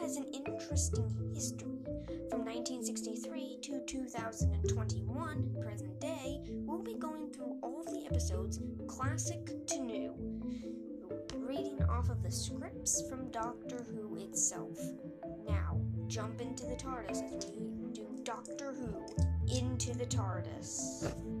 Has an interesting history. From 1963 to 2021, present day, we'll be going through all of the episodes, classic to new, reading off of the scripts from Doctor Who itself. Now, jump into the TARDIS as we do Doctor Who into the TARDIS.